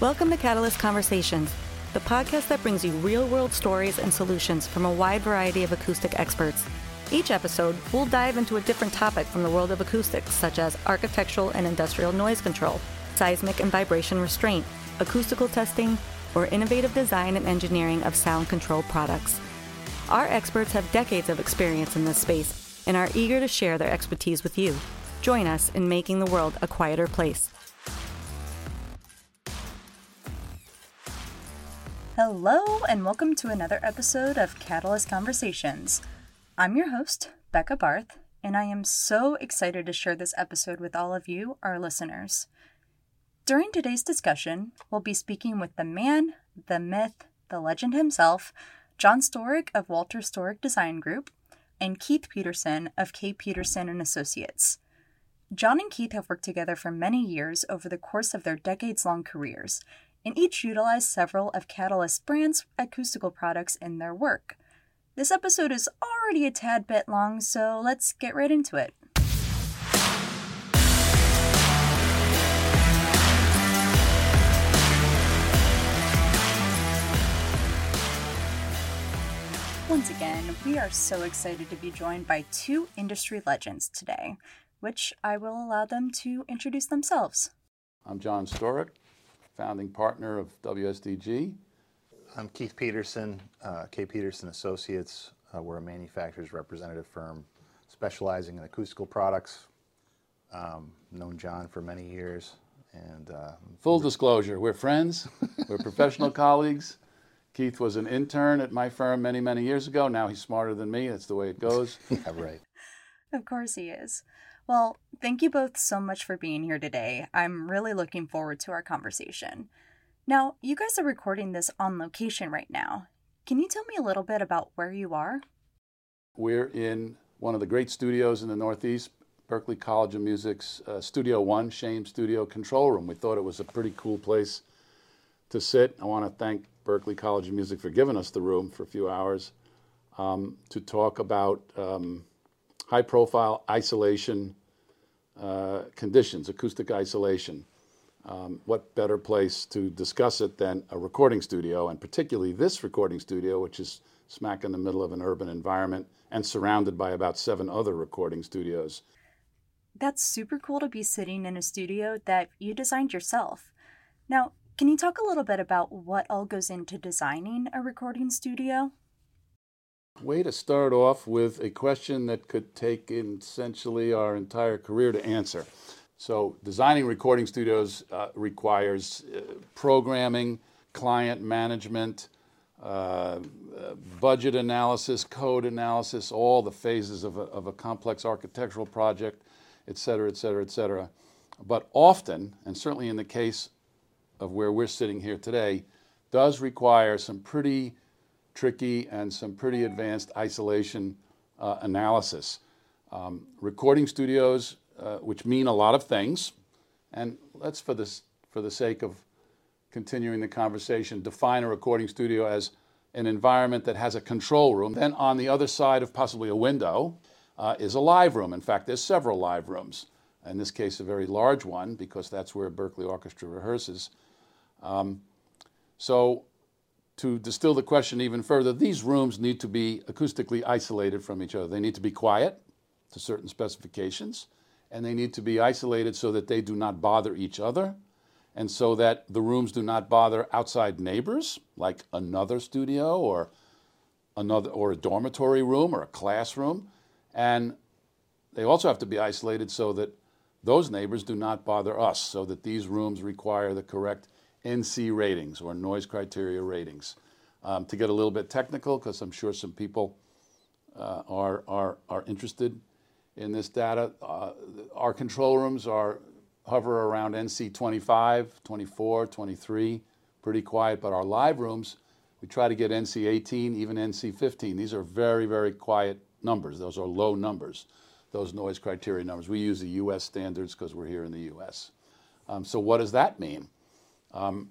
Welcome to Catalyst Conversations, the podcast that brings you real world stories and solutions from a wide variety of acoustic experts. Each episode, we'll dive into a different topic from the world of acoustics, such as architectural and industrial noise control, seismic and vibration restraint, acoustical testing, or innovative design and engineering of sound control products. Our experts have decades of experience in this space and are eager to share their expertise with you. Join us in making the world a quieter place. Hello, and welcome to another episode of Catalyst Conversations. I'm your host, Becca Barth, and I am so excited to share this episode with all of you, our listeners. During today's discussion, we'll be speaking with the man, the myth, the legend himself, John Storyk of Walter Storyk Design Group, and Keith Peterson of K. Peterson and Associates. John and Keith have worked together for many years over the course of their decades long careers, and each utilize several of Catalyst brand's acoustical products in their work. This episode is already a tad bit long, so let's get right into it. Once again, we are so excited to be joined by two industry legends today, which I will allow them to introduce themselves. I'm John Storyk, founding partner of WSDG. I'm Keith Peterson, uh, K. Peterson Associates. Uh, we're a manufacturer's representative firm specializing in acoustical products. Um, known John for many years, and uh, Full disclosure, we're friends, we're professional colleagues. Keith was an intern at my firm many, many years ago. Now he's smarter than me. That's the way it goes. yeah, right. Of course he is. Well, thank you both so much for being here today. I'm really looking forward to our conversation. Now, you guys are recording this on location right now. Can you tell me a little bit about where you are? We're in one of the great studios in the Northeast, Berklee College of Music's uh, Studio One, Shame Studio Control Room. We thought it was a pretty cool place to sit. I want to thank Berklee College of Music for giving us the room for a few hours um, to talk about um, high profile isolation uh, conditions, acoustic isolation. Um, what better place to discuss it than a recording studio, and particularly this recording studio, which is smack in the middle of an urban environment and surrounded by about seven other recording studios. That's super cool to be sitting in a studio that you designed yourself. Now, can you talk a little bit about what all goes into designing a recording studio? Way to start off with a question that could take essentially our entire career to answer. So, designing recording studios uh, requires uh, programming, client management, uh, uh, budget analysis, code analysis, all the phases of a, of a complex architectural project, et cetera, et cetera, et cetera. But often, and certainly in the case of where we're sitting here today, does require some pretty tricky and some pretty advanced isolation uh, analysis. Um, recording studios, uh, which mean a lot of things, and let's, for, this, for the sake of continuing the conversation, define a recording studio as an environment that has a control room. Then on the other side of possibly a window uh, is a live room. In fact, there's several live rooms. In this case, a very large one because that's where Berklee Orchestra rehearses. Um, so to distill the question even further, these rooms need to be acoustically isolated from each other. They need to be quiet to certain specifications, and they need to be isolated so that they do not bother each other, and so that the rooms do not bother outside neighbors, like another studio or another or a dormitory room or a classroom. And they also have to be isolated so that those neighbors do not bother us, so that these rooms require the correct NC ratings or noise criteria ratings. Um, to get a little bit technical, because I'm sure some people uh, are, are, are interested in this data, uh, our control rooms are hover around NC 25, 24, 23, pretty quiet, but our live rooms, we try to get NC 18, even NC 15. These are very, very quiet numbers. Those are low numbers, those noise criteria numbers. We use the US standards because we're here in the US. Um, so, what does that mean? Um,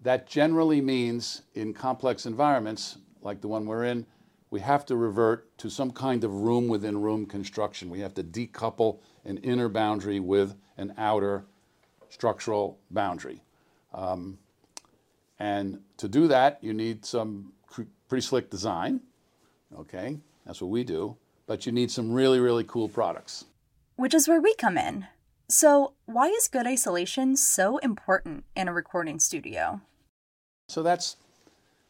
that generally means in complex environments like the one we're in, we have to revert to some kind of room within room construction. We have to decouple an inner boundary with an outer structural boundary. Um, And to do that, you need some pretty slick design. Okay, that's what we do. But you need some really, really cool products. Which is where we come in. So, why is good isolation so important in a recording studio? So that's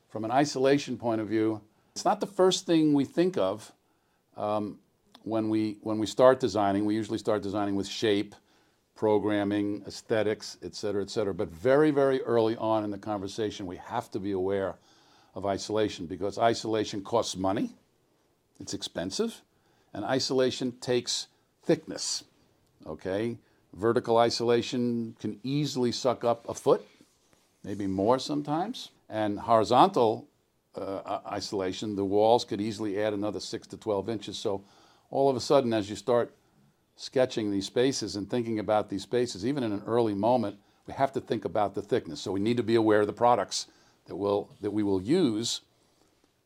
from an isolation point of view. It's not the first thing we think of um, when we when we start designing. We usually start designing with shape, programming, aesthetics, et cetera, et cetera. But very, very early on in the conversation, we have to be aware of isolation because isolation costs money, it's expensive, and isolation takes thickness. Okay? Vertical isolation can easily suck up a foot, maybe more sometimes. And horizontal uh, isolation, the walls could easily add another 6 to 12 inches. So all of a sudden, as you start sketching these spaces and thinking about these spaces, even in an early moment, we have to think about the thickness. So we need to be aware of the products that, will, that we will use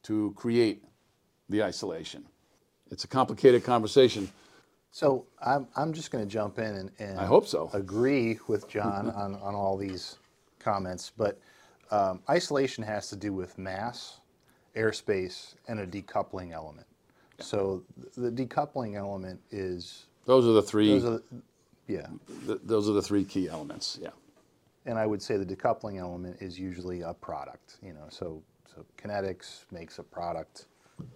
to create the isolation. It's a complicated conversation. So I'm, I'm just going to jump in and, and I hope so. agree with John on, on all these comments, but um, isolation has to do with mass, airspace, and a decoupling element. So the decoupling element is Those are the three. those are, yeah, th- those are the three key elements. Yeah. and I would say the decoupling element is usually a product. You know, so so Kinetics makes a product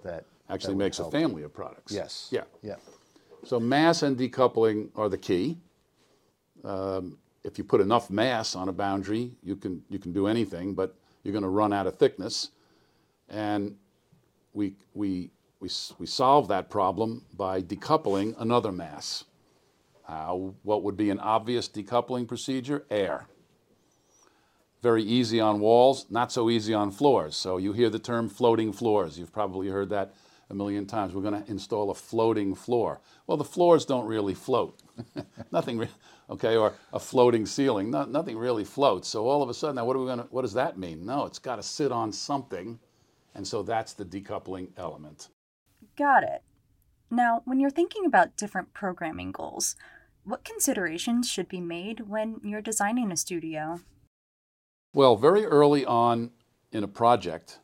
that Actually that would makes a help. family of products. Yes. Yeah. Yeah. So mass and decoupling are the key. Um, if you put enough mass on a boundary, you can you can do anything, but you're going to run out of thickness. And we we we we solve that problem by decoupling another mass. How what would be an obvious decoupling procedure? Air. Very easy on walls, not so easy on floors. So you hear the term floating floors. You've probably heard that a million times. We're going to install a floating floor. Well, the floors don't really float. nothing, re- okay, or a floating ceiling. No, nothing really floats. So all of a sudden, now what are we going to? What does that mean? No, it's got to sit on something, and so that's the decoupling element. Got it. Now, when you're thinking about different programming goals, what considerations should be made when you're designing a studio? Well, very early on in a project,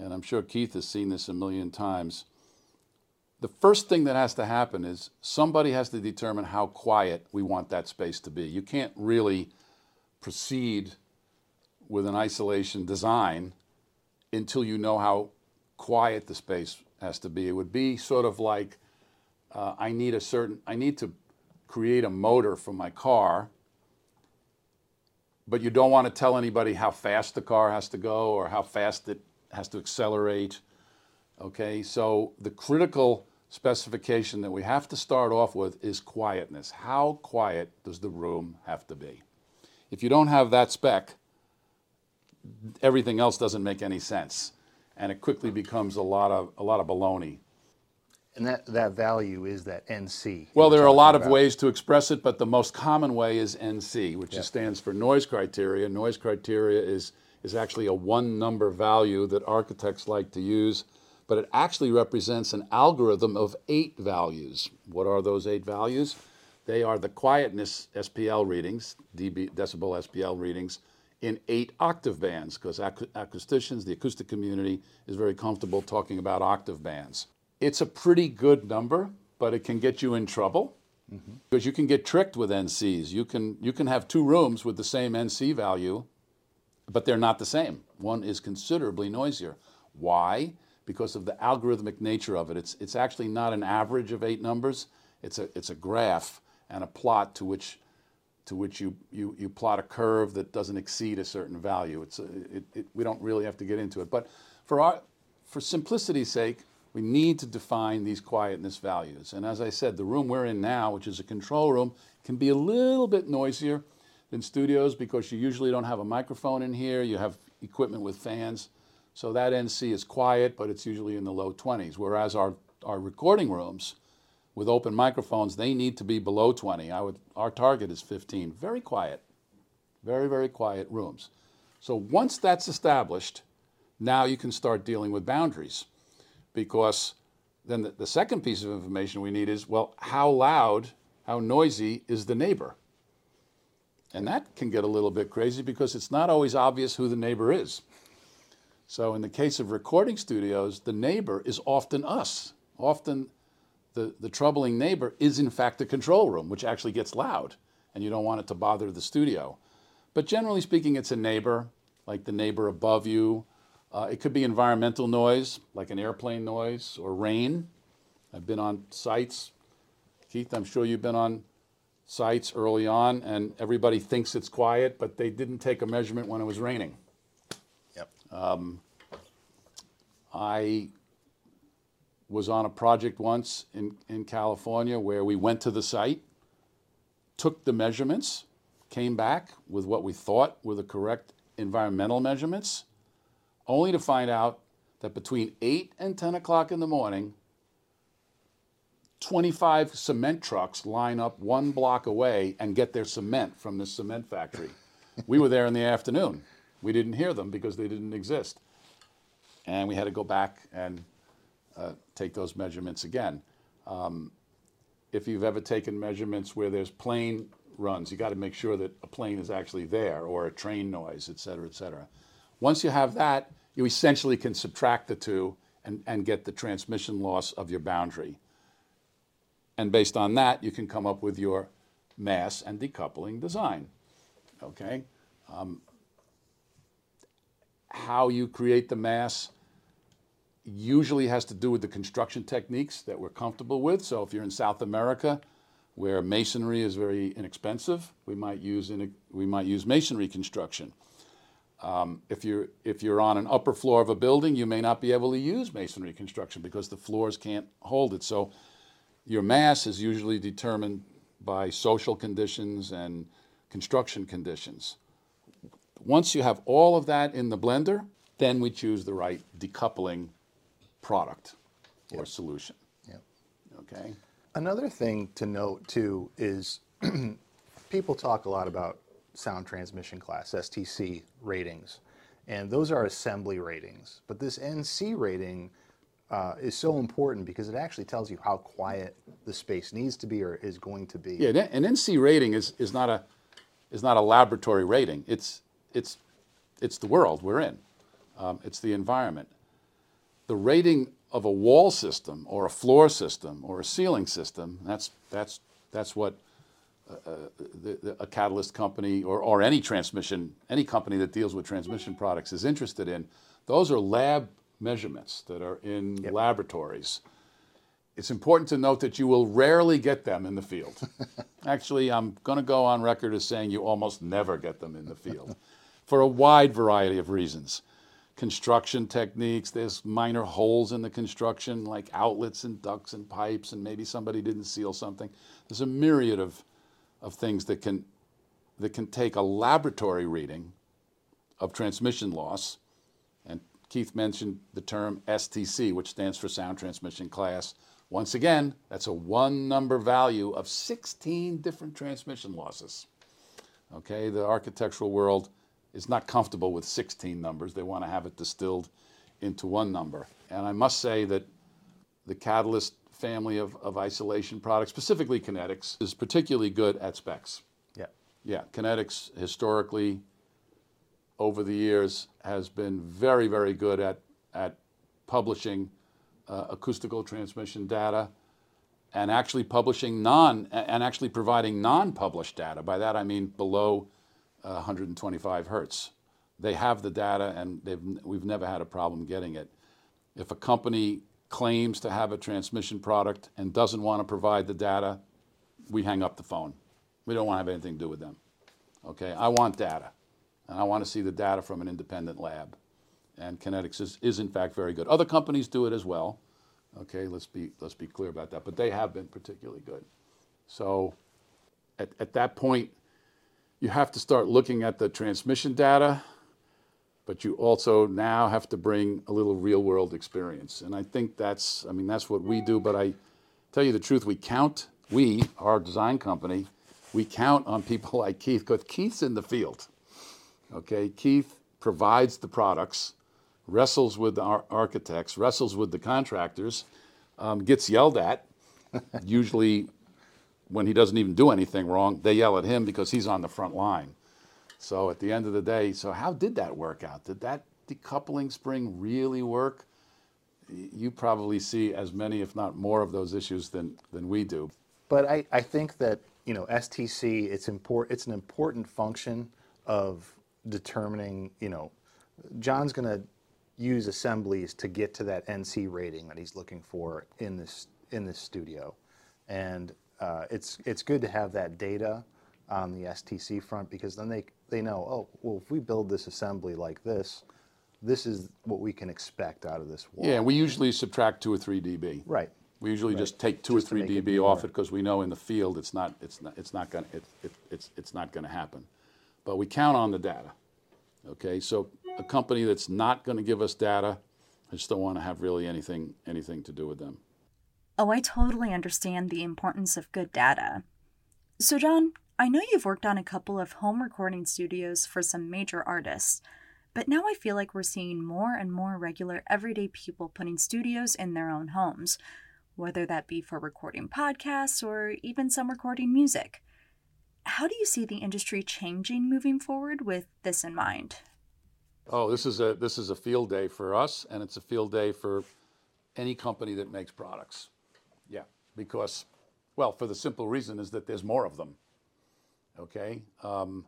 and I'm sure Keith has seen this a million times, the first thing that has to happen is somebody has to determine how quiet we want that space to be. You can't really proceed with an isolation design until you know how quiet the space has to be. It would be sort of like uh, I need a certain, I need to create a motor for my car but you don't want to tell anybody how fast the car has to go or how fast it has to accelerate. Okay, so the critical specification that we have to start off with is quietness. How quiet does the room have to be? If you don't have that spec, everything else doesn't make any sense, and it quickly becomes a lot of a lot of baloney. And that, that value is that NC. Well, there are a lot of about. ways to express it, but the most common way is NC, which Yeah. stands for noise criteria. Noise criteria is, is actually a one number value that architects like to use, but it actually represents an algorithm of eight values. What are those eight values? They are the quietness SPL readings, dB, decibel SPL readings, in eight octave bands, because acousticians, the acoustic community, is very comfortable talking about octave bands. It's a pretty good number, but it can get you in trouble mm-hmm. because you can get tricked with NCs. You can you can have two rooms with the same NC value, but they're not the same. One is considerably noisier. Why? Because of the algorithmic nature of it. It's it's actually not an average of eight numbers. It's a it's a graph and a plot to which to which you, you, you plot a curve that doesn't exceed a certain value. It's a, it, it, we don't really have to get into it. But for, our, for simplicity's sake, we need to define these quietness values. And as I said, the room we're in now, which is a control room, can be a little bit noisier than studios because you usually don't have a microphone in here. You have equipment with fans. So that NC is quiet, but it's usually in the low 20s. Whereas our, our recording rooms, with open microphones, they need to be below 20. I would, our target is 15. Very quiet, very, very quiet rooms. So once that's established, now you can start dealing with boundaries because then the, the second piece of information we need is well, how loud, how noisy is the neighbor? And that can get a little bit crazy because it's not always obvious who the neighbor is. So, in the case of recording studios, the neighbor is often us. Often, the, the troubling neighbor is in fact the control room, which actually gets loud, and you don't want it to bother the studio. But generally speaking, it's a neighbor, like the neighbor above you. Uh, it could be environmental noise, like an airplane noise or rain. I've been on sites. Keith, I'm sure you've been on sites early on, and everybody thinks it's quiet, but they didn't take a measurement when it was raining. Yep. Um, I was on a project once in, in California where we went to the site, took the measurements, came back with what we thought were the correct environmental measurements, only to find out that between 8 and 10 o'clock in the morning, 25 cement trucks line up one block away and get their cement from the cement factory. we were there in the afternoon. We didn't hear them because they didn't exist. And we had to go back and uh, take those measurements again. Um, if you've ever taken measurements where there's plane runs, you got to make sure that a plane is actually there or a train noise, et cetera, et cetera. Once you have that, you essentially can subtract the two and, and get the transmission loss of your boundary. And based on that, you can come up with your mass and decoupling design. Okay? Um, how you create the mass usually has to do with the construction techniques that we're comfortable with. So if you're in South America, where masonry is very inexpensive, we might use in a, we might use masonry construction. Um, if you're if you're on an upper floor of a building, you may not be able to use masonry construction because the floors can't hold it. So your mass is usually determined by social conditions and construction conditions. Once you have all of that in the blender, then we choose the right decoupling product or solution. Yep. Okay? Another thing to note too is people talk a lot about sound transmission class, STC ratings, and those are assembly ratings. But this NC rating uh, is so important because it actually tells you how quiet the space needs to be or is going to be. Yeah, an NC rating is, is not a is not a laboratory rating. It's it's it's the world we're in. Um, it's the environment. The rating of a wall system or a floor system or a ceiling system that's that's that's what uh, uh, the, the, a catalyst company or, or any transmission any company that deals with transmission products is interested in. Those are lab measurements that are in laboratories. It's important to note that you will rarely get them in the field. Actually, I'm going to go on record as saying you almost never get them in the field for a wide variety of reasons. Construction techniques, there's minor holes in the construction, like outlets and ducts and pipes, and maybe somebody didn't seal something. There's a myriad of, of things that can, that can take a laboratory reading of transmission loss Keith mentioned the term STC, which stands for Sound Transmission Class. Once again, that's a one number value of 16 different transmission losses. Okay, the architectural world is not comfortable with 16 numbers. They want to have it distilled into one number. And I must say that the Catalyst family of, of isolation products, specifically Kinetics, is particularly good at specs. Yeah. Yeah, Kinetics historically over the years has been very, very good at, at publishing uh, acoustical transmission data and actually publishing non, and actually providing non-published data. By that I mean below uh, 125 hertz. They have the data and we've never had a problem getting it. If a company claims to have a transmission product and doesn't want to provide the data, we hang up the phone. We don't want to have anything to do with them. Okay, I want data and I want to see the data from an independent lab. And Kinetics is, is in fact very good. Other companies do it as well. Okay, let's be let's be clear about that. But they have been particularly good. So at, at that point, you have to start looking at the transmission data, but you also now have to bring a little real world experience. And I think that's I mean that's what we do, but I tell you the truth, we count, we, our design company, we count on people like Keith, because Keith's in the field. Okay, Keith provides the products, wrestles with the ar- architects, wrestles with the contractors, um, gets yelled at, usually when he doesn't even do anything wrong, they yell at him because he's on the front line. So at the end of the day, so how did that work out? Did that decoupling spring really work? You probably see as many, if not more, of those issues than, than we do. But I, I think that you know STC it's important it's an important function of determining you know John's going to use assemblies to get to that NC rating that he's looking for in this in this studio, and uh, it's it's good to have that data on the STC front because then they they know oh well if we build this assembly like this, this is what we can expect out of this wall. Yeah, we usually subtract two or three dB. right. We usually just take two Just or three make it dB off it because we know in the field it's not it's not it's not going it, it, it's it's not going to happen. But we count on the data. Okay, so a company that's not going to give us data, I just don't want to have really anything anything to do with them. Oh, I totally understand the importance of good data. So, John, I know you've worked on a couple of home recording studios for some major artists, but now I feel like we're seeing more and more regular everyday people putting studios in their own homes, whether that be for recording podcasts or even some recording music. How do you see the industry changing moving forward with this in mind? Oh, this is a this is a field day for us, and it's a field day for any company that makes products. Yeah, because, well, for the simple reason is that there's more of them. Okay, um,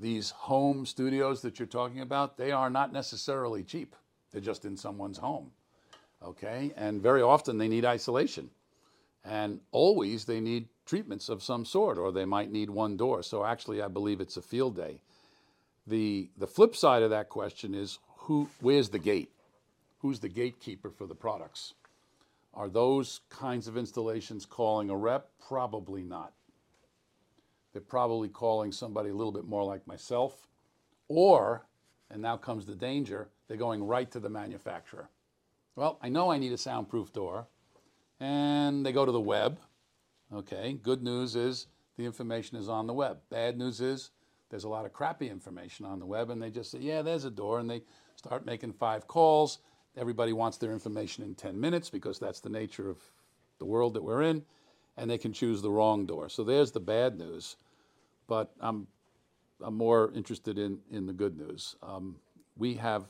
these home studios that you're talking about, they are not necessarily cheap. They're just in someone's home. Okay, and very often they need isolation, and always they need treatments of some sort, or they might need one door. So actually, I believe it's a field day. The, the flip side of that question is who, where's the gate? Who's the gatekeeper for the products? Are those kinds of installations calling a rep? Probably not. They're probably calling somebody a little bit more like myself, or, and now comes the danger, they're going right to the manufacturer. Well, I know I need a soundproof door, and they go to the web. Okay, good news is the information is on the web. Bad news is there's a lot of crappy information on the web, and they just say, yeah, there's a door, and they start making five calls. Everybody wants their information in 10 minutes because that's the nature of the world that we're in, and they can choose the wrong door. So there's the bad news. But I'm, I'm more interested in, in the good news. Um, we have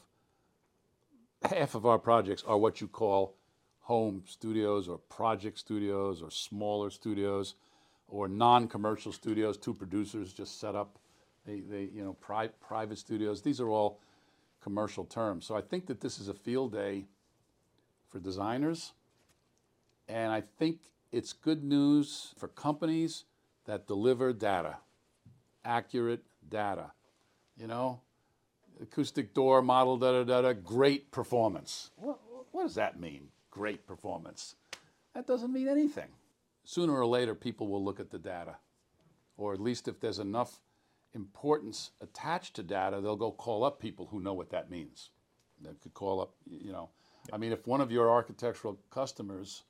half of our projects are what you call home studios or project studios or smaller studios or non-commercial studios. Two producers just set up, they, they you know, pri- private studios. These are all commercial terms. So I think that this is a field day for designers, and I think it's good news for companies that deliver data, accurate data. You know, acoustic door model, da da da da, great performance. What, what does that mean? Great performance. That doesn't mean anything. Sooner or later, people will look at the data, or at least if there's enough importance attached to data, they'll go call up people who know what that means. They could call up, you know, I mean, if one of your architectural customers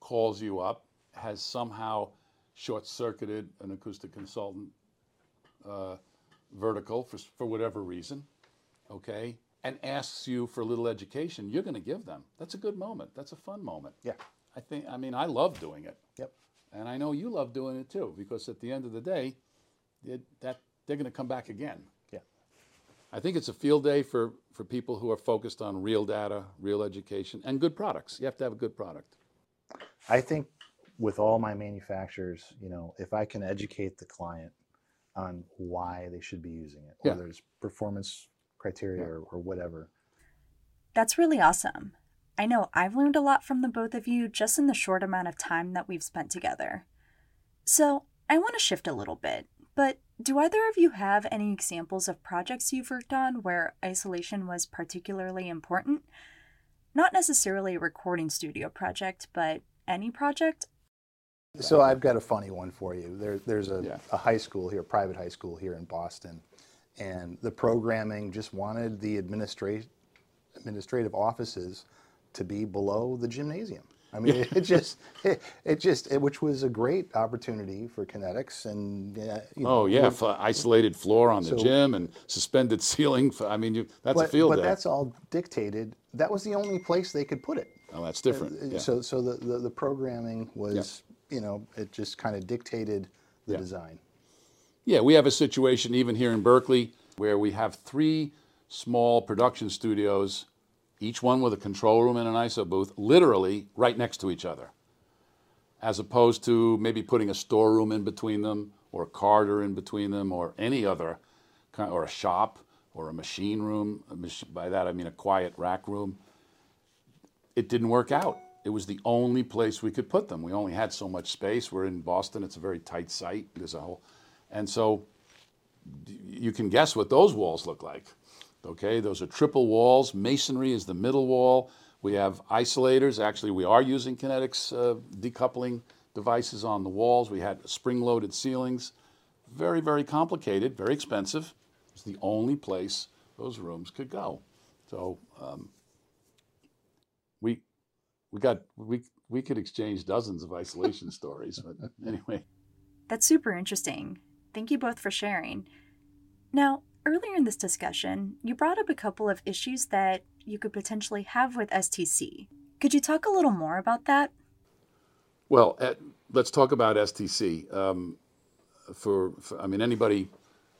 calls you up, has somehow short circuited an acoustic consultant uh, vertical for, for whatever reason, okay, and asks you for a little education, you're going to give them. That's a good moment. That's a fun moment. Yeah. I think, I mean, I love doing it. Yep. And I know you love doing it too, because at the end of the day, it, that they're going to come back again. Yeah. I think it's a field day for, for people who are focused on real data, real education, and good products. You have to have a good product. I think with all my manufacturers, you know, if I can educate the client on why they should be using it, Yeah. whether it's performance criteria or, or whatever. That's really awesome. I know I've learned a lot from the both of you just in the short amount of time that we've spent together. So, I want to shift a little bit, but do either of you have any examples of projects you've worked on where isolation was particularly important? Not necessarily a recording studio project, but any project? So I've got a funny one for you. There, there's a, Yeah. a high school here, private high school here in Boston, and the programming just wanted the administrate, administrative offices to be below the gymnasium. I mean, it, just, it, it just, it, which was a great opportunity for Kinetics, and yeah, you know, Oh yeah, f- isolated floor on the So- gym and suspended ceiling. f- I mean, you, that's a but, field but day. that's all dictated. That was the only place they could put it. oh, that's different. Uh, yeah. So, so the, the, the programming was you know, it just kind of dictated the Yeah. design. Yeah, we have a situation even here in Berklee where we have three small production studios, each one with a control room and an ISO booth, literally right next to each other. As opposed to maybe putting a storeroom in between them, or a carter in between them, or any other, kind or a shop, or a machine room. By that I mean a quiet rack room. It didn't work out. It was the only place we could put them. We only had so much space. We're in Boston. It's a very tight site. There's a whole, and so you can guess what those walls look like. Okay, those are triple walls. Masonry is the middle wall. We have isolators. Actually, we are using Kinetics uh, decoupling devices on the walls. We had spring-loaded ceilings. Very, very complicated. Very expensive. It's the only place those rooms could go. So um, we we got we we could exchange dozens of isolation stories, but anyway. That's super interesting. Thank you both for sharing. Now, earlier in this discussion, you brought up a couple of issues that you could potentially have with STC. Could you talk a little more about that? Well, uh, let's talk about STC. Um, for, for, I mean, anybody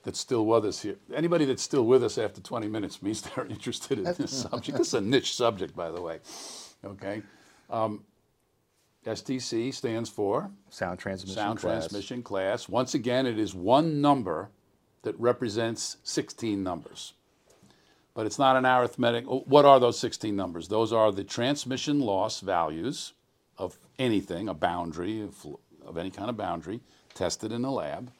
that's still with us here, anybody that's still with us after 20 minutes means they're interested in this subject. This is a niche subject, by the way. Okay. Um, STC stands for Sound transmission sound class. transmission class. Once again, it is one number that represents 16 numbers. But it's not an arithmetic. Oh, what are those 16 numbers? Those are the transmission loss values of anything, a boundary of, of any kind of boundary, tested in a lab,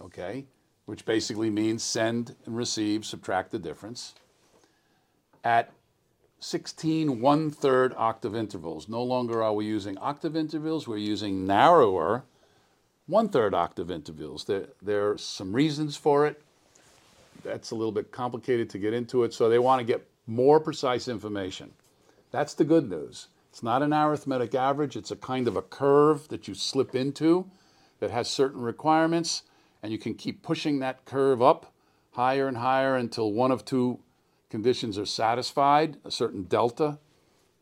okay? Which basically means send and receive, subtract the difference. At 16 one third octave intervals. No longer are we using octave intervals, we're using narrower one third octave intervals. There, there are some reasons for it. That's a little bit complicated to get into it, so they want to get more precise information. That's the good news. It's not an arithmetic average, it's a kind of a curve that you slip into that has certain requirements, and you can keep pushing that curve up higher and higher until one of two conditions are satisfied, a certain delta,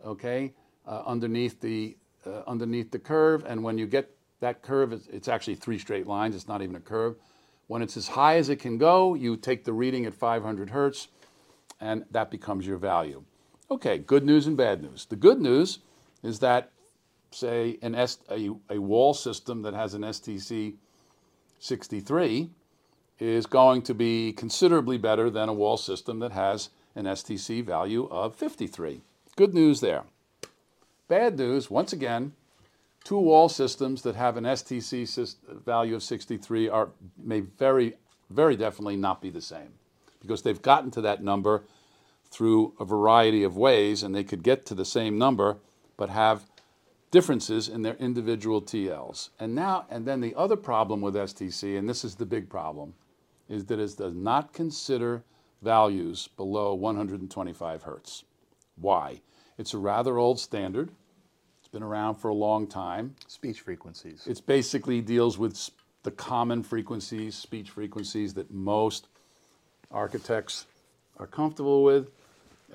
okay, uh, underneath the uh, underneath the curve, and when you get that curve, it's, it's actually three straight lines. It's not even a curve. When it's as high as it can go, you take the reading at 500 hertz, and that becomes your value. Okay, good news and bad news. The good news is that, say, an S, a, a wall system that has an STC 63 is going to be considerably better than a wall system that has an STC value of 53. Good news there. Bad news, once again, two wall systems that have an STC value of 63 are may very, very definitely not be the same because they've gotten to that number through a variety of ways and they could get to the same number but have differences in their individual TLs. And now, and then the other problem with STC, and this is the big problem, is that it does not consider values below 125 hertz. Why? It's a rather old standard. It's been around for a long time. Speech frequencies. It basically deals with the common frequencies, speech frequencies that most architects are comfortable with.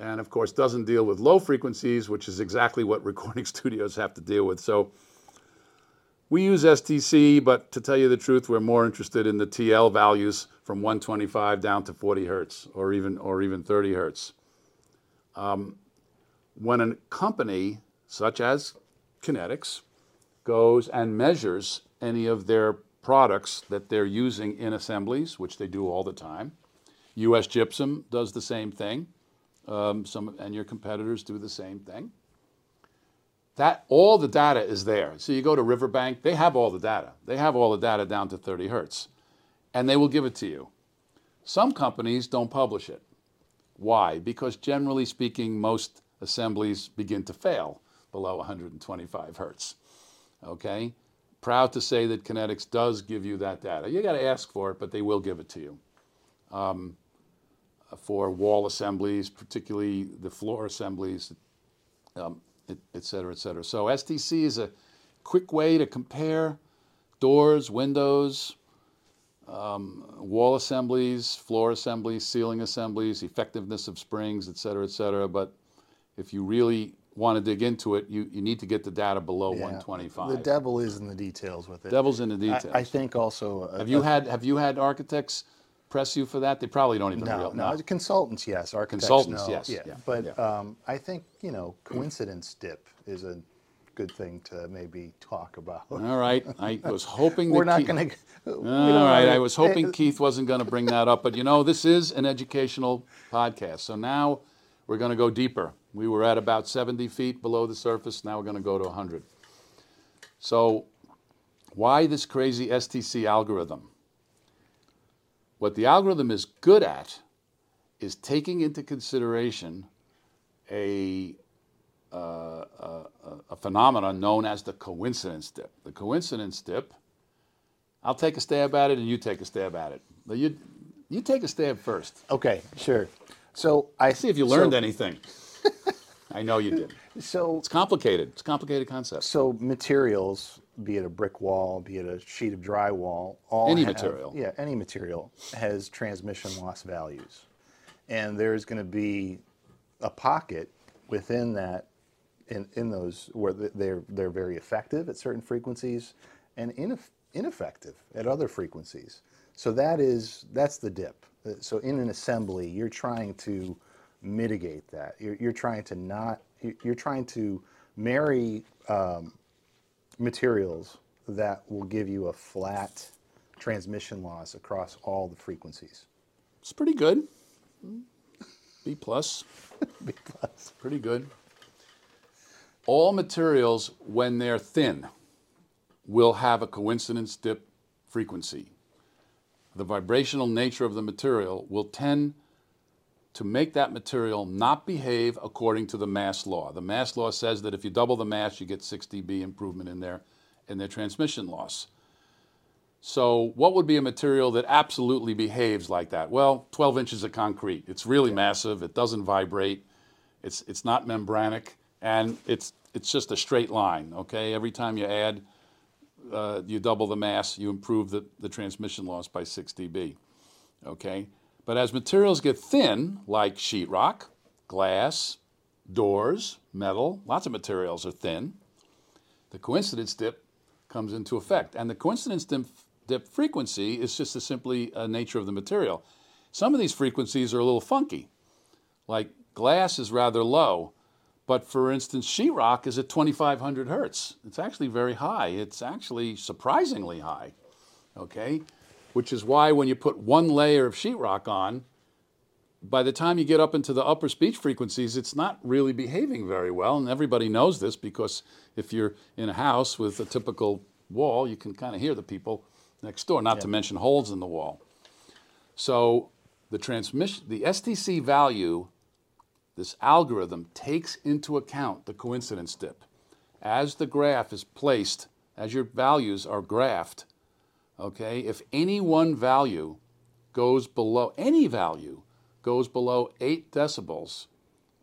And of course, doesn't deal with low frequencies, which is exactly what recording studios have to deal with. So we use STC, but to tell you the truth, we're more interested in the TL values from 125 down to 40 hertz or even, or even 30 hertz. Um, when a company such as Kinetics goes and measures any of their products that they're using in assemblies, which they do all the time. US Gypsum does the same thing. Um, some, and your competitors do the same thing. That all the data is there. So you go to Riverbank, they have all the data. They have all the data down to 30 hertz, and they will give it to you. Some companies don't publish it. Why? Because generally speaking, most assemblies begin to fail below 125 hertz. Okay? Proud to say that Kinetics does give you that data. You got to ask for it, but they will give it to you. Um, for wall assemblies, particularly the floor assemblies, um, et, et cetera, et cetera. So STC is a quick way to compare doors, windows, um, wall assemblies, floor assemblies, ceiling assemblies, effectiveness of springs, et cetera, et cetera. But if you really want to dig into it, you, you need to get the data below Yeah. 125. The devil is in the details with it. Devil's in the I- details. I, think also. uh, have you had have you had architects press you for that? They probably don't even No, no, consultants, yes. Architects, Consultants, no. yes, Yeah, yeah, but yeah. Um, I think you know coincidence dip is a good thing to maybe talk about. All right, I was hoping We're not going to. All right, I was hoping eh, Keith wasn't going to bring that up, but you know, this is an educational podcast. So now we're going to go deeper. We were at about 70 feet below the surface. Now we're going to go to 100. So, why this crazy STC algorithm? What the algorithm is good at is taking into consideration a uh, a, a phenomenon known as the coincidence dip. The coincidence dip, I'll take a stab at it and you take a stab at it. But you, you take a stab first. Okay, sure. So I See if you learned so, anything. I know you did. So It's complicated. It's a complicated concept. So materials, be it a brick wall, be it a sheet of drywall, all Any have- material. Yeah, any material has transmission loss values, and there's going to be a pocket within that, in, in those where they're they're very effective at certain frequencies, and ineff- ineffective at other frequencies. So that is that's the dip. Uh, So in an assembly, you're trying to mitigate that. You're, you're trying to not. you're- You're trying to marry um, materials that will give you a flat transmission loss across all the frequencies. It's pretty good. B plus. B plus. Pretty good. All materials, when they're thin, will have a coincidence dip frequency. The vibrational nature of the material will tend to make that material not behave according to the mass law. The mass law says that if you double the mass, you get 6 dB improvement in their, in their transmission loss. So, what would be a material that absolutely behaves like that? Well, 12 inches of concrete. It's really massive. It doesn't vibrate. It's it's not membranic, and it's it's just a straight line. Okay, every time you add, uh, you double the mass, you improve the, the transmission loss by 6 dB. Okay, but as materials get thin, like sheetrock, glass, doors, metal, lots of materials are thin. The coincidence dip comes into effect, and the coincidence dip, dip frequency is just a simply a nature of the material. Some of these frequencies are a little funky like glass is rather low, but for instance, sheetrock is at 2500 hertz. It's actually very high. It's actually surprisingly high, okay? Which is why when you put one layer of sheetrock on, by the time you get up into the upper speech frequencies, it's not really behaving very well. And everybody knows this because if you're in a house with a typical wall, you can kind of hear the people next door, not to mention holes in the wall. So the transmission, the STC value, this algorithm takes into account the coincidence dip. As the graph is placed, as your values are graphed, okay, if any one value goes below, any value goes below 8 decibels,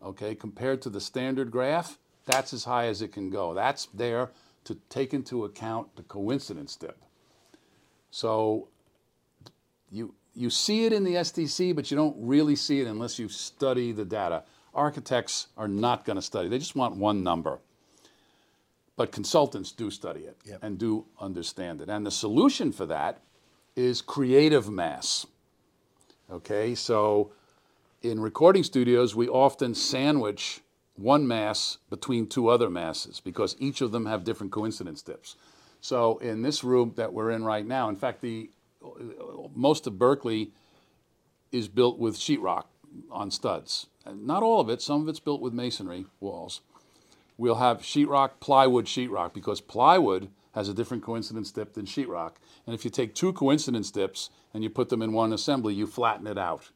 okay, compared to the standard graph, that's as high as it can go. That's there to take into account the coincidence dip. So you you see it in the STC, but you don't really see it unless you study the data. Architects are not going to study; they just want one number. But consultants do study it Yep. and do understand it. And the solution for that is creative mass. Okay, so in recording studios, we often sandwich one mass between two other masses because each of them have different coincidence dips. So in this room that we're in right now, in fact, the most of Berklee is built with sheetrock on studs. Not all of it, some of it's built with masonry walls. We'll have sheetrock, plywood, sheetrock, because plywood has a different coincidence dip than sheetrock. And if you take two coincidence dips and you put them in one assembly, you flatten it out.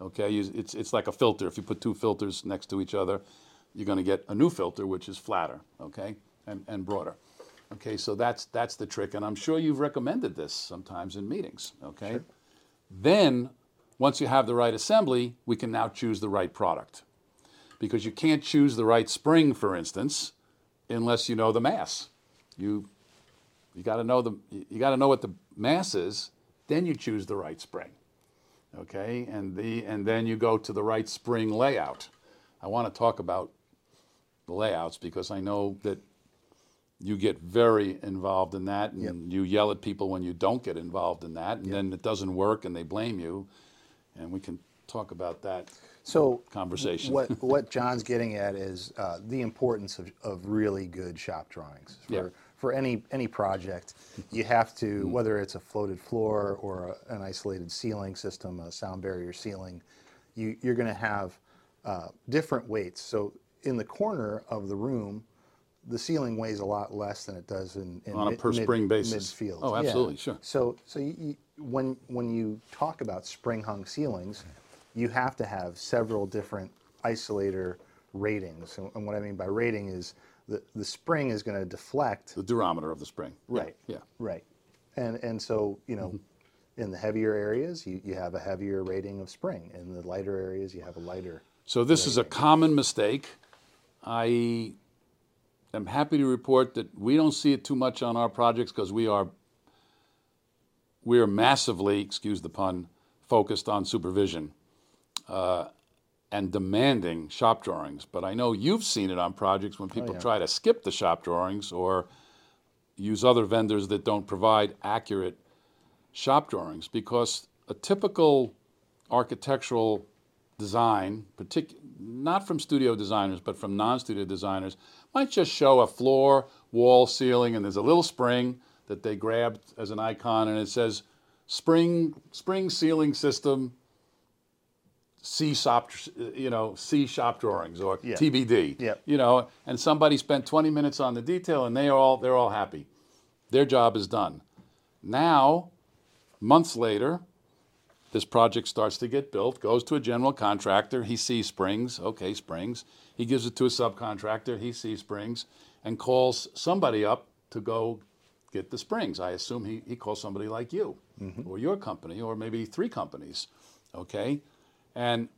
Okay, You- it's, it's like a filter. If you put two filters next to each other, you're going to get a new filter, which is flatter, okay, and, and broader. Okay, so that's, that's the trick, and I'm sure you've recommended this sometimes in meetings, okay? Then, once you have the right assembly, we can now choose the right product. Because you can't choose the right spring, for instance, unless you know the mass. You, you got to know the, you got to know what the mass is, then you choose the right spring. Okay, and the and then you go to the right spring layout. I want to talk about the layouts because I know that you get very involved in that and Yep. you yell at people when you don't get involved in that and then it doesn't work and they blame you and we can talk about that So conversation. what what John's getting at is uh, the importance of, of really good shop drawings for Yeah. for any any project. You have to whether it's a floated floor or a, an isolated ceiling system, a sound barrier ceiling, you you're going to have uh, different weights. So in the corner of the room. The ceiling weighs a lot less than it does in, in On a mid- per mid- spring basis. midfield. Oh, Yeah. absolutely, sure. So, so you, you, when when you talk about spring hung ceilings, you have to have several different isolator ratings. And, and what I mean by rating is the the spring is going to deflect. the durometer of the spring. Yeah, Right. Yeah. Right. And and so you know, Mm-hmm. in the heavier areas, you, you have a heavier rating of spring. In the lighter areas, you have a lighter. So this is a common mistake. I am happy to report that we don't see it too much on our projects because we are we are massively, excuse the pun, focused on supervision uh, and demanding shop drawings. But I know you've seen it on projects when people yeah. try to skip the shop drawings or use other vendors that don't provide accurate shop drawings because a typical architectural design, partic- not from studio designers, but from non-studio designers, might just show a floor, wall, ceiling, and there's a little spring that they grabbed as an icon, and it says spring spring ceiling system. C shop, you know, C shop drawings or Yeah. TBD. Yep. You know, and somebody spent 20 minutes on the detail, and they are all they're all happy. Their job is done. Now, months later, this project starts to get built, goes to a general contractor. He sees springs, okay, springs. He gives it to a subcontractor, he sees springs, and calls somebody up to go get the springs. I assume he, he calls somebody like you mm-hmm. or your company or maybe three companies, okay? And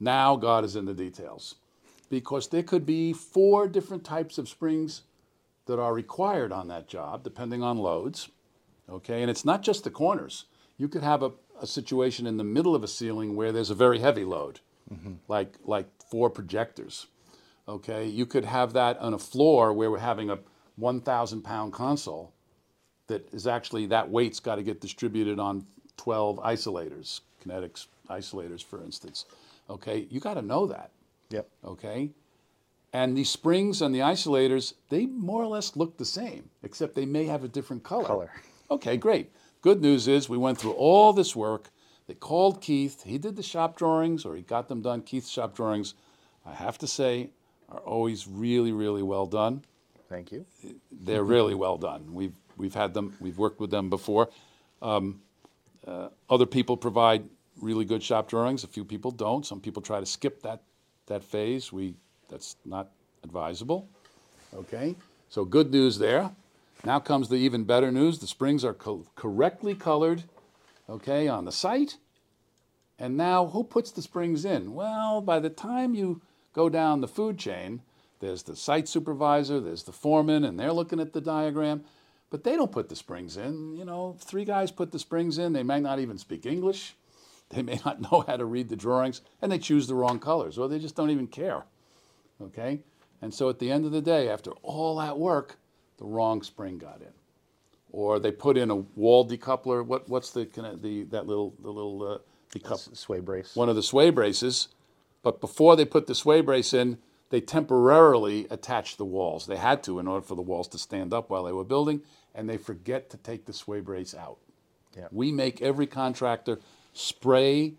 now God is in the details because there could be four different types of springs that are required on that job, depending on loads. Okay, and it's not just the corners. You could have a, a situation in the middle of a ceiling where there's a very heavy load, like like four projectors. Okay, you could have that on a floor where we're having a 1,000 pound console that is actually that weight's got to get distributed on 12 isolators, Kinetics isolators, for instance. Okay, you got to know that Yep. okay? And these springs and the isolators, they more or less look the same, except they may have a different color. Color. Okay, great. Good news is we went through all this work. They called Keith. He did the shop drawings, or he got them done. Keith's shop drawings, I have to say, are always really, really well done. Thank you. They're really well done. We've we've had them. We've worked with them before. Um, uh, other people provide really good shop drawings. A few people don't. Some people try to skip that that phase. We that's not advisable. Okay. So good news there. Now comes the even better news. The springs are co- correctly colored. Okay, on the site. And now, who puts the springs in? Well, by the time you go down the food chain, there's the site supervisor, there's the foreman, and they're looking at the diagram, but they don't put the springs in. You know, three guys put the springs in. They may not even speak English, they may not know how to read the drawings, and they choose the wrong colors, or they just don't even care. Okay? And so at the end of the day, after all that work, the wrong spring got in or they put in a wall decoupler. What what's the the that little the little uh, decoupler? Sway brace. One of the sway braces. But before they put the sway brace in, they temporarily attached the walls. They had to in order for the walls to stand up while they were building, and they forget to take the sway brace out. Yeah. We make every contractor spray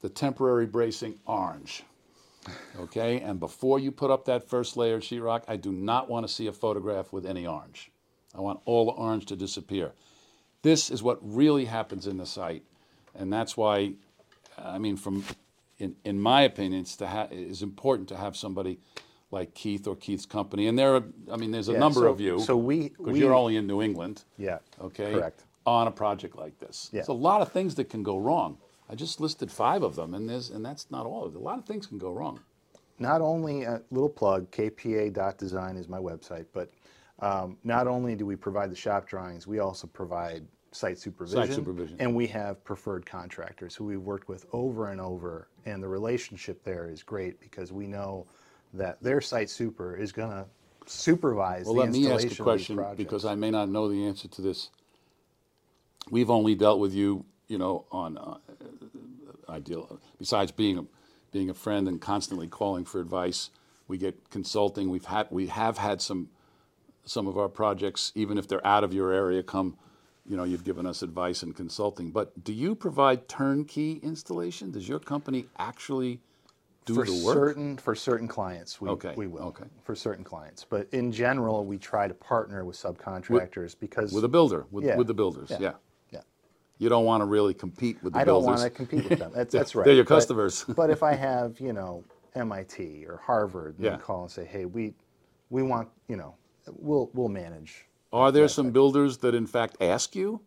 the temporary bracing orange. Okay, and before you put up that first layer of sheetrock, I do not want to see a photograph with any orange. I want all the orange to disappear. This is what really happens in the site, and that's why, I mean, from in, in my opinion, it's to ha- it is important to have somebody like Keith or Keith's company. And there, are, I mean, there's a Yeah, number so- of you. so we- because you're only in New England Yeah. okay, Correct. on a project like this. Yeah. There's a lot of things that can go wrong. I just listed five of them, and there's and that's not all. A lot of things can go wrong. not only a little plug kpa.design is my website but um, not only do we provide the shop drawings we also provide site supervision, Site supervision. and we have preferred contractors who we've worked with over and over and the relationship there is great because we know that their site super is going to supervise Well, the let me installation ask a of these question projects. because I may not know the answer to this. We've only dealt with you, you know, on uh, ideal. Besides being a, being a friend and constantly calling for advice, we get consulting. We've had we have had some some of our projects, even if they're out of your area, come. You know, you've given us advice and consulting. But do you provide turnkey installation? Does your company actually do for the work? certain for certain clients we, Okay, we will okay. for certain clients but in general we try to partner with subcontractors because with a builder, with, Yeah, with the builders, yeah, yeah. You don't want to really compete with the I don't builders. want to compete with them. That's, that's right. They're your But- customers. But, if I have, you know, MIT or Harvard, and Yeah. they call and say, "Hey, we, we want, you know, we'll we'll manage." Are there some builders that in fact ask you?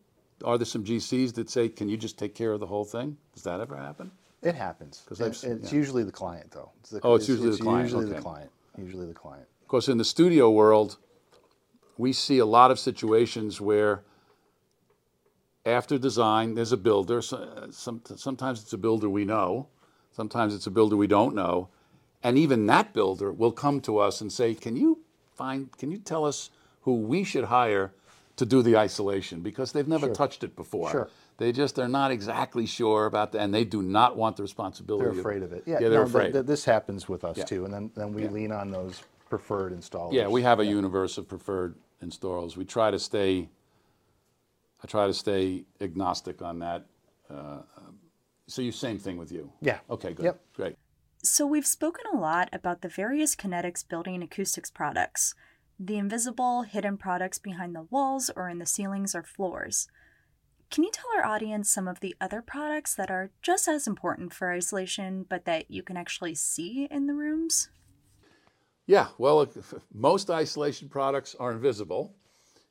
Are there some GCs that say, "Can you just take care of the whole thing"? Does that ever happen? It happens 'Cause I've It- seen- it's yeah. usually the client, though. It's the, Oh, it's usually the client, Usually okay. the client. Usually the client. Of course, in the studio world, we see a lot of situations where after design, there's a builder. So- uh, Some, sometimes it's a builder we know, sometimes it's a builder we don't know, and even that builder will come to us and say, "Can you find? Can you tell us who we should hire to do the isolation because they've never touched it before. Sure. They just—they're not exactly sure about that, and they do not want the responsibility. They're afraid of it. Yeah, they're no, afraid. th- this happens with us Yeah. too, and then, then we Yeah. lean on those preferred installers. Yeah, we have a universe of preferred installers. We try to stay. I try to stay agnostic on that. Uh, so you same thing with you. Yeah. Okay. Good. Yep. Great. So, we've spoken a lot about the various Kinetics building acoustics products the invisible, hidden products behind the walls or in the ceilings or floors. Can you tell our audience some of the other products that are just as important for isolation, but that you can actually see in the rooms? Yeah. Well, most isolation products are invisible,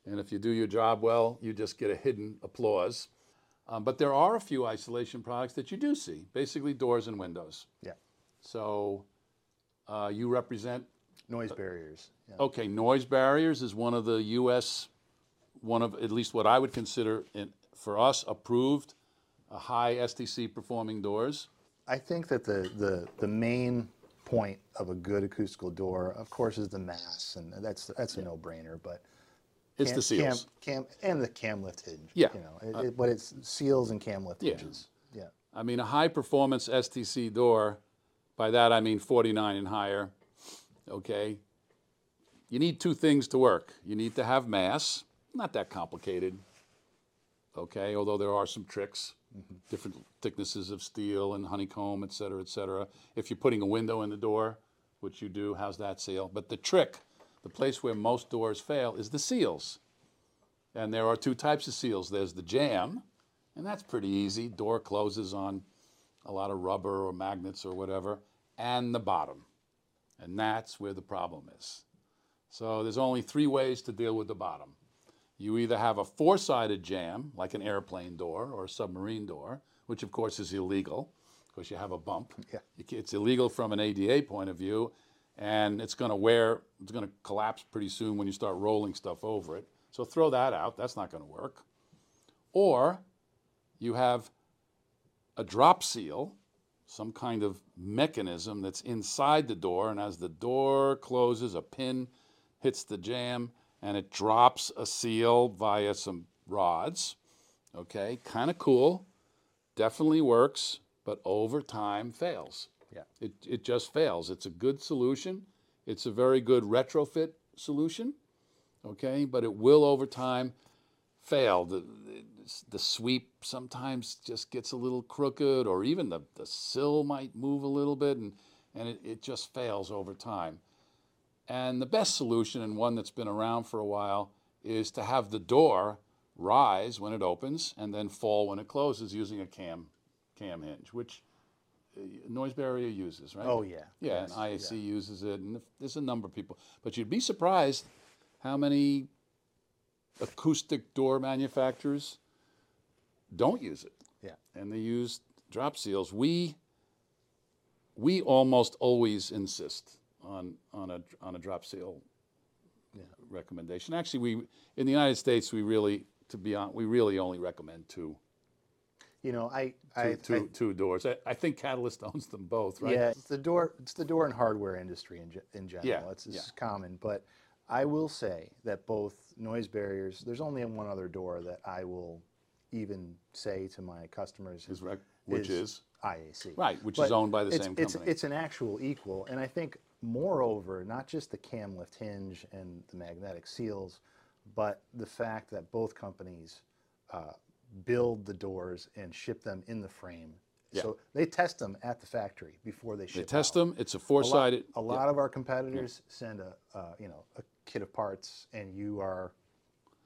and if you do your job well, you just get a hidden applause. Um, but there are a few isolation products that you do see, basically doors and windows. Yeah. So uh, you represent Noise Barriers. Yeah. Okay, Noise Barriers is one of the U.S. one of at least what I would consider in, for us approved, uh, high STC performing doors. I think that the, the, the main point of a good acoustical door, of course, is the mass, and that's that's a no-brainer. But It's cam- the seals. cam, cam and the cam lift hinge. Yeah. you know, it, it, but it's seals and cam lift Yeah. hinges. Yeah, I mean, a high performance STC door, by that I mean 49 and higher. Okay, you need two things to work. You need to have mass, not that complicated. Okay, although there are some tricks, mm-hmm. different thicknesses of steel and honeycomb, et cetera, et cetera. If you're putting a window in the door, which you do, how's that seal? But the trick, the place where most doors fail, is the seals. And there are two types of seals. There's the jamb, and that's pretty easy. Door closes on a lot of rubber or magnets or whatever, and the bottom. And that's where the problem is. So there's only three ways to deal with the bottom. You either have a four sided jamb, like an airplane door or a submarine door, which of course is illegal because you have a bump. Yeah. It's illegal from an ADA point of view, and it's going to wear, it's going to collapse pretty soon when you start rolling stuff over it. So throw that out. That's not going to work. Or you have a drop seal, some kind of mechanism that's inside the door, and as the door closes, a pin hits the jamb and it drops a seal via some rods. Okay, kind of cool, definitely works, but over time fails. Yeah. It, it just fails. It's a good solution. It's a very good retrofit solution, okay, but it will over time fail. The, the, sweep sometimes just gets a little crooked, or even the, the sill might move a little bit, and, and it, it just fails over time. And the best solution, and one that's been around for a while, is to have the door rise when it opens and then fall when it closes using a cam, cam hinge, which Uh, noise Barrier uses, right? Oh, yeah. Yeah, Yes, and IAC uses it, and there's a number of people. But you'd be surprised how many acoustic door manufacturers don't use it, yeah. and they use drop seals. We we almost always insist on on a on a drop seal recommendation. Actually, we in the United States we really to be on we really only recommend two. You know, I, Two, I, two, I two doors. I, I think Catalyst owns them both, right? Yeah, it's the door. It's the door and hardware industry in, in general. Yeah, it's, it's yeah. common, but I will say that both Noise Barriers. There's only one other door that I will even say to my customers Is which is? IAC. Right, which is owned by the it's, same it's, company. It's an actual equal, and I think moreover, not just the cam lift hinge and the magnetic seals, but the fact that both companies uh, build the doors and ship them in the frame. Yeah. So they test them at the factory before they ship. Them. They test out. them. It's a A four-sided. a lot of our competitors send a uh, you know a kit of parts, and you are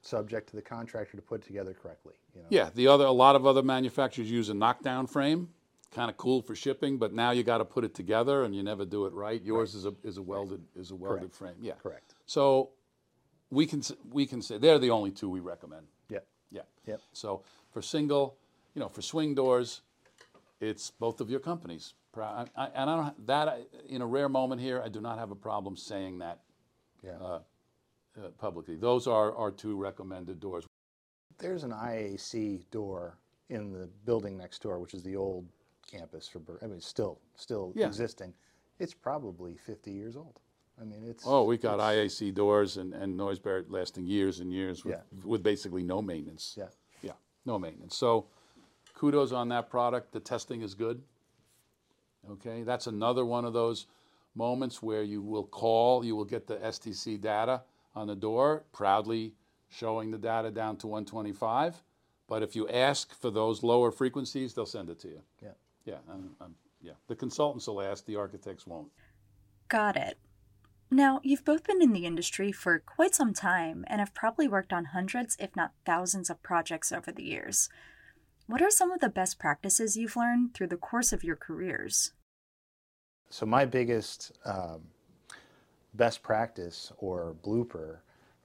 subject to the contractor to put it together correctly. You know. Yeah, the other a lot of other manufacturers use a knockdown frame, kind of cool for shipping, but now you got to put it together, and you never do it right. Yours is a is a welded is a welded Correct. frame. Yeah, Correct. So we can we can say they're the only two we recommend. Yeah. Yep. So for single, you know, for swing doors, it's both of your companies. I, I, and I don't that I, in a rare moment here, I do not have a problem saying that Yeah. uh, publicly. Those are our two recommended doors. There's an IAC door in the building next door, which is the old campus for. I mean, it's still still Yeah. existing. It's probably 50 years old. I mean, it's. Oh, we got it's- IAC doors and, and Noise Barrier lasting years and years with, Yeah. with basically no maintenance. Yeah. Yeah, no maintenance. So kudos on that product. The testing is good. Okay, that's another one of those moments where you will call, you will get the STC data on the door, proudly showing the data down to 125. But if you ask for those lower frequencies, they'll send it to you. Yeah. Yeah, um, um, yeah. The consultants will ask, the architects won't. Got it. Now, you've both been in the industry for quite some time and have probably worked on hundreds, if not thousands, of projects over the years. What are some of the best practices you've learned through the course of your careers? So my biggest um, best practice or blooper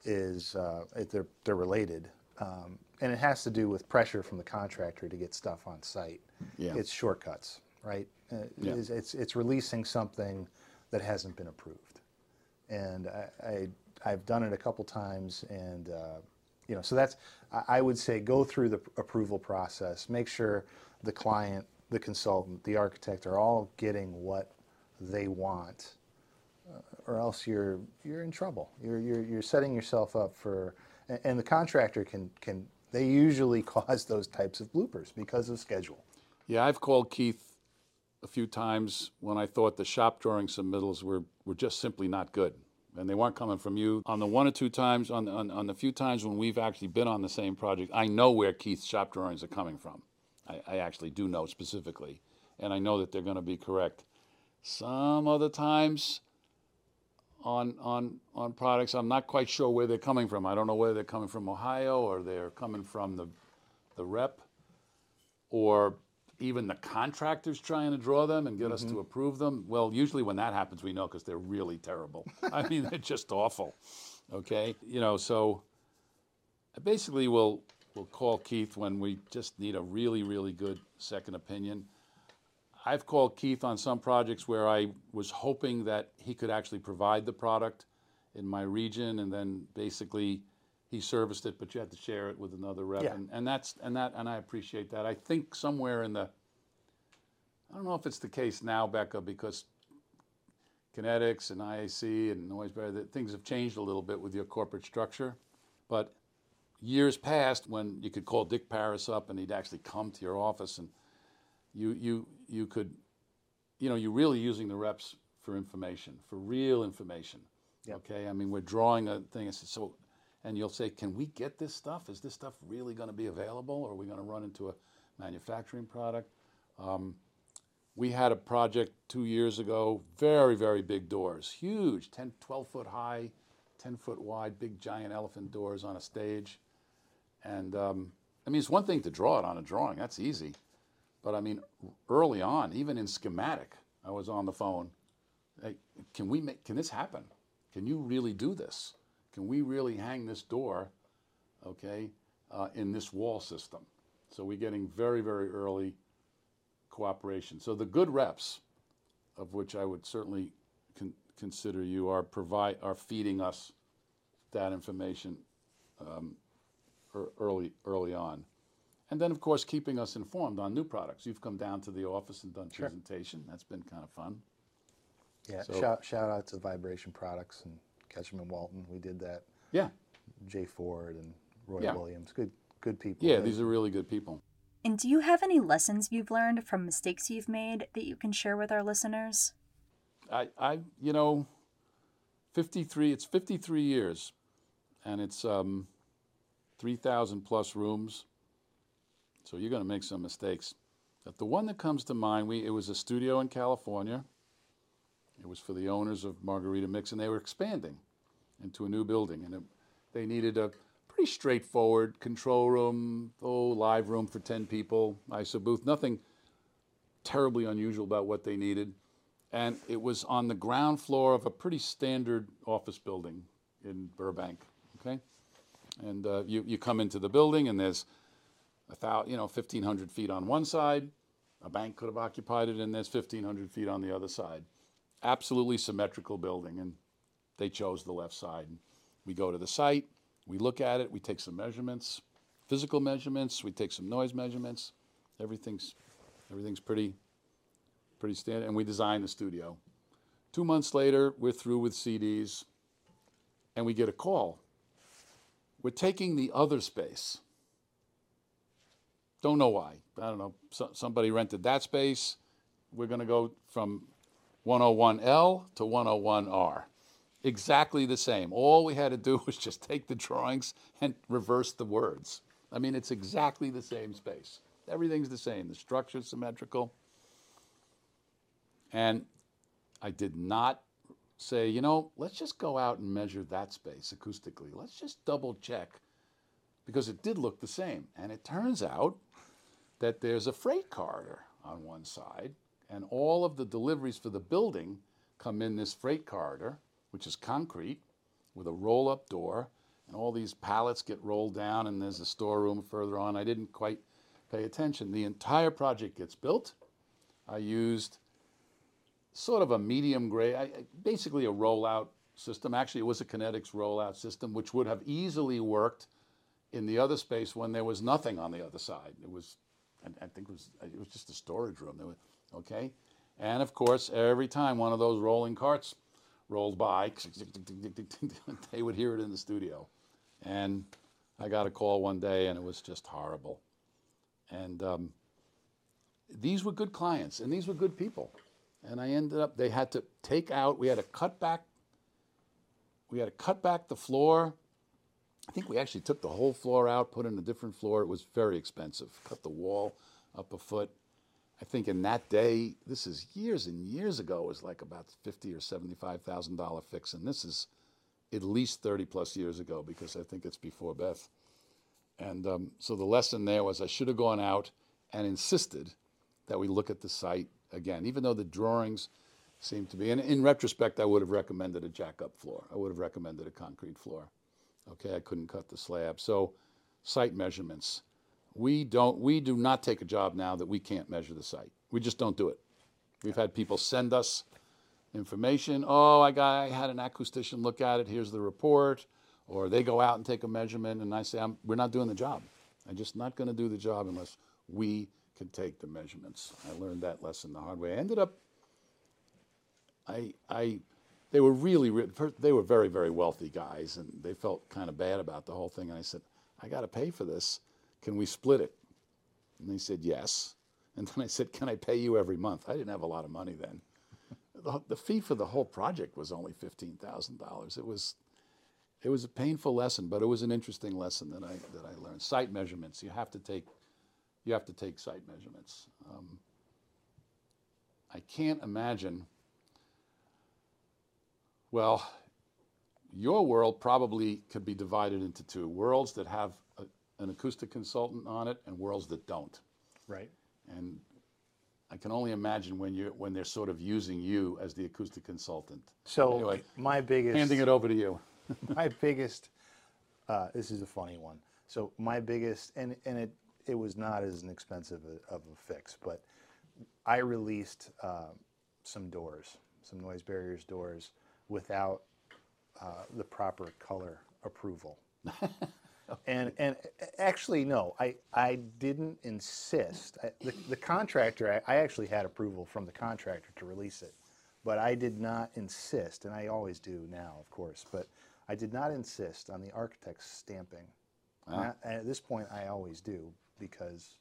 is uh, they're they're related, um, and it has to do with pressure from the contractor to get stuff on site. Yeah. It's shortcuts, right? Uh, Yeah. It's, it's it's releasing something that hasn't been approved, and I, I I've done it a couple times, and uh, you know, so that's I, I would say go through the approval process, make sure the client, the consultant, the architect are all getting what they want, uh, or else you're you're in trouble. You're you're you're setting yourself up for, and, and the contractor can can they usually cause those types of bloopers because of schedule. Yeah, I've called Keith a few times when I thought the shop drawing submittals were, were just simply not good. And they weren't coming from you. On the one or two times, on, on, on the few times when we've actually been on the same project, I know where Keith's shop drawings are coming from. I, I actually do know specifically. And I know that they're going to be correct. Some other times on, on, on products, I'm not quite sure where they're coming from. I don't know whether they're coming from Ohio or they're coming from the, the rep or even the contractors trying to draw them and get us to mm-hmm. approve them. Well, usually when that happens, we know because they're really terrible. I mean, they're just awful. Okay, you know, so basically will we'll call Keith when we just need a really, really good second opinion. I've called Keith on some projects where I was hoping that he could actually provide the product in my region, and then basically he serviced it, but you had to share it with another rep, Yeah. and, and that's and that and I appreciate that. I think somewhere in the, I don't know if it's the case now, Becca, because Kinetics and IAC and Noise Barrier, that things have changed a little bit with your corporate structure, but years past when you could call Dick Paris up and he'd actually come to your office and you you you could you know you're really using the reps for information for real information Yep. okay i mean we're drawing a thing so and you'll say can we get this stuff is this stuff really going to be available or are we going to run into a manufacturing product um, we had a project two years ago very very big doors huge 10 12 foot high 10 foot wide big giant elephant doors on a stage and um, i mean it's one thing to draw it on a drawing that's easy but I mean, early on, even in schematic, I was on the phone. Can we make? Can this happen? Can you really do this? Can we really hang this door, okay, uh, in this wall system? So we're getting very, very early cooperation. So the good reps, of which I would certainly con- consider you, are provide are feeding us that information um, ear- early early on. And then, of course, keeping us informed on new products. You've come down to the office and done presentation. That's been kind of fun. Yeah, So- shout, shout out to Vibration Products and Ketchum and Walton. We did that. Yeah, Jay Ford and Roy Yeah. Williams. Good good people. yeah, They- these are really good people. And do you have any lessons you've learned from mistakes you've made that you can share with our listeners? I, I, you know, 53, it's 53 years and it's um, 3,000 plus rooms. So you're going to make some mistakes. But the one that comes to mind, we, it was a studio in California. It was for the owners of Margarita Mix, and they were expanding into a new building. And it, they needed a pretty straightforward control room, oh, live room for 10 people, ISO booth, nothing terribly unusual about what they needed and it was on the ground floor of a pretty standard office building in Burbank. Okay, and uh, you you come into the building and there's a thousand, you know, fifteen hundred feet on one side. A bank could have occupied it, and there's fifteen hundred feet on the other side. Absolutely symmetrical building, and they chose the left side. We go to the site, we look at it, we take some measurements, physical measurements, we take some noise measurements. Everything's everything's pretty pretty standard, and we designed the studio. Two months later, we're through with CDs, and we get a call. We're taking the other space. Don't know why. I don't know. So, somebody rented that space. We're going to go from 101L to 101R. Exactly the same. All we had to do was just take the drawings and reverse the words. I mean, it's exactly the same space. Everything's the same. The structure's symmetrical. And I did not say, you know, let's just go out and measure that space acoustically. Let's just double check because it did look the same. And it turns out that there's a freight corridor on one side, and all of the deliveries for the building come in this freight corridor, which is concrete with a roll up door, and all these pallets get rolled down, and there's a storeroom further on. I didn't quite pay attention. The entire project gets built. I used sort of a medium grade, basically a rollout system. Actually, it was a Kinetics rollout system, which would have easily worked in the other space when there was nothing on the other side. It was, I, think it was, it was just a storage room. There okay, and of course, every time one of those rolling carts rolled by, they would hear it in the studio. And I got a call one day, and it was just horrible. And um, these were good clients, and these were good people. And I ended up, they had to take out, we had to cut back, we had to cut back the floor. I think we actually took the whole floor out, put in a different floor. It was very expensive. Cut the wall up a foot. I think in that day, this is years and years ago, it was like about fifty or seventy-five thousand dollar fix, and this is at least thirty plus years ago because I think it's before Beth. And um, so the lesson there was I should have gone out and insisted that we look at the site again, even though the drawings seem to be. And in retrospect, I would have recommended a jack-up floor. I would have recommended a concrete floor. Okay, I couldn't cut the slab. So, site measurements. We don't. We do not take a job now that we can't measure the site. We just don't do it. We've had people send us information. Oh, I got. I had an acoustician look at it. Here's the report. Or they go out and take a measurement, and I say, I'm, "We're not doing the job. I'm just not going to do the job unless we can take the measurements." I learned that lesson the hard way. I ended up. I I they were really re- they were very very wealthy guys and they felt kind of bad about the whole thing and i said i got to pay for this can we split it? And they said yes. And then i said can i pay you every month? I didn't have a lot of money then. The, the fee for the whole project was only $15000 it was it was a painful lesson but it was an interesting lesson that i that i learned. Site measurements. You have to take you have to take site measurements. Um, i can't imagine well, your world probably could be divided into two worlds that have a, an acoustic consultant on it and worlds that don't. Right. And I can only imagine when you when they're sort of using you as the acoustic consultant. So Anyway, my biggest handing it over to you. my biggest uh, this is a funny one so my biggest and and it it was not as an expensive a, of a fix but i released uh, some doors some Noise Barriers doors without uh, the proper color approval And and actually, no, I I didn't insist. I, the, the contractor, I, I actually had approval from the contractor to release it, but I did not insist, and I always do now, of course. But I did not insist on the architect's stamping. And I- and at this point, I always do because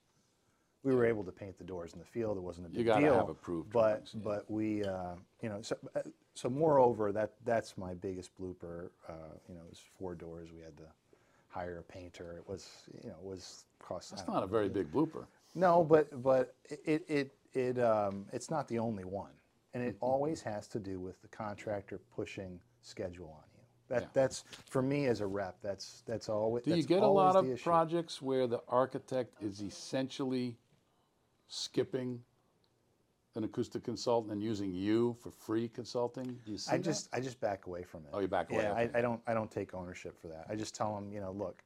we were able to paint the doors in the field. It wasn't a big gotta deal. have approved But drawings, yeah. but we, uh, you know, so, uh, so moreover, that that's my biggest blooper. Uh, you know, it was four doors. We had to hire a painter. It was, you know, it was cost. Don't not a very big blooper. No, but but it it it um, it's not the only one, and it Mm-hmm. always has to do with the contractor pushing schedule on you. That Yeah. that's for me as a rep. That's that's always. Do you that's get a lot of projects where the architect is essentially skipping an acoustic consultant and using you for free consulting? Do you see I that? just I just back away from it. Oh, you back away, Yeah. I, I don't I don't take ownership for that. I just tell them, you know, look,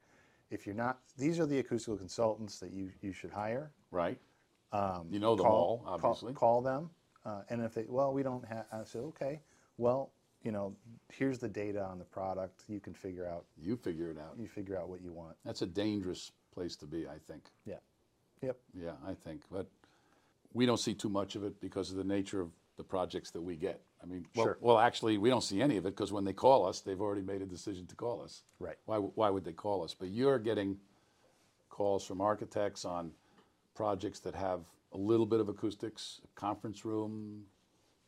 if you're not, these are the acoustical consultants that you you should hire. right. you know them call, all, call- obviously. Call, them, uh, and if they, well, we don't have, I said, okay, well, you know, here's the data on the product. You can figure out, You figure it out. you figure out what you want. That's a dangerous place to be, I think. Yeah. Yep. Yeah, I think. But we don't see too much of it because of the nature of the projects that we get. I mean, well, Sure. well actually, we don't see any of it because when they call us, they've already made a decision to call us. Right. Why, w- why would they call us? But you're getting calls from architects on projects that have a little bit of acoustics, conference room,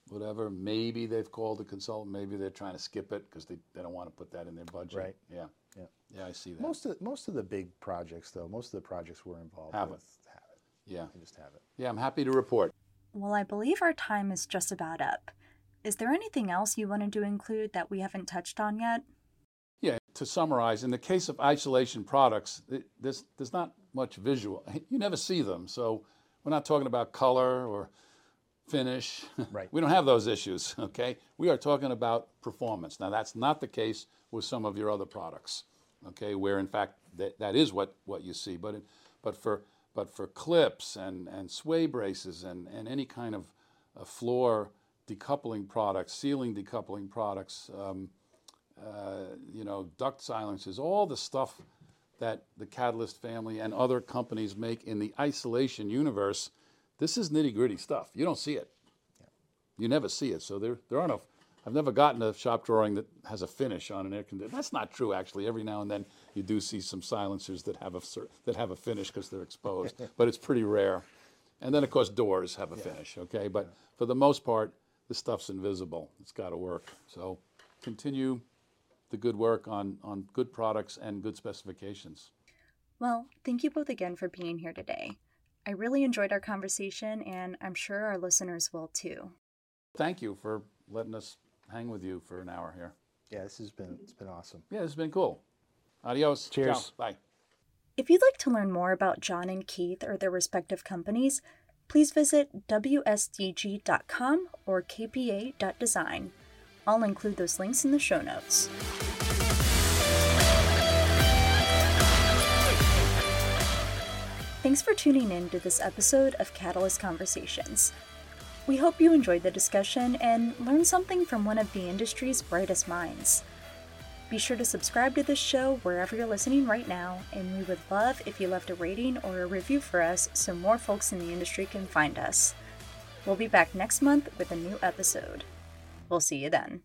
whatever. Maybe they've called a consultant. Maybe they're trying to skip it because they, they don't want to put that in their budget. Right. Yeah. Yeah. Yeah, I see that. Most of most of the big projects, though, most of the projects we're involved Have it. with it. Yeah. They just have it. Yeah, I'm happy to report. Well, I believe our time is just about up. Is there anything else you wanted to include that we haven't touched on yet? Yeah, to summarize, in the case of isolation products, th- there's, there's not much visual. You never see them, so we're not talking about color or finish. Right. we don't have those issues, okay? We are talking about performance. Now, that's not the case with some of your other products, okay, where in fact that, that is what, what you see. But, it, but, for, but for clips and, and sway braces and, and any kind of uh, floor decoupling products, ceiling decoupling products, um, uh, you know, duct silencers, all the stuff that the Catalyst family and other companies make in the isolation universe. This is nitty gritty stuff. You don't see it. You never see it. So there, there aren't a. I've never gotten a shop drawing that has a finish on an air conditioner. That's not true, actually. Every now and then you do see some silencers that have a cer- that have a finish because they're exposed, but it's pretty rare. And then, of course, doors have a finish. Okay, but for the most part, the stuff's invisible. It's got to work. So continue the good work on, on good products and good specifications. Well, thank you both again for being here today. I really enjoyed our conversation, and I'm sure our listeners will too. Thank you for letting us hang with you for an hour here. Yeah, this has been it's been awesome. Yeah, this has been cool. Adios. Cheers. Ciao. Bye. If you'd like to learn more about John and Keith or their respective companies, please visit WSDG.com or KPA.design. I'll include those links in the show notes. Thanks for tuning in to this episode of Catalyst Conversations. We hope you enjoyed the discussion and learned something from one of the industry's brightest minds. Be sure to subscribe to this show wherever you're listening right now, and we would love if you left a rating or a review for us so more folks in the industry can find us. We'll be back next month with a new episode. We'll see you then.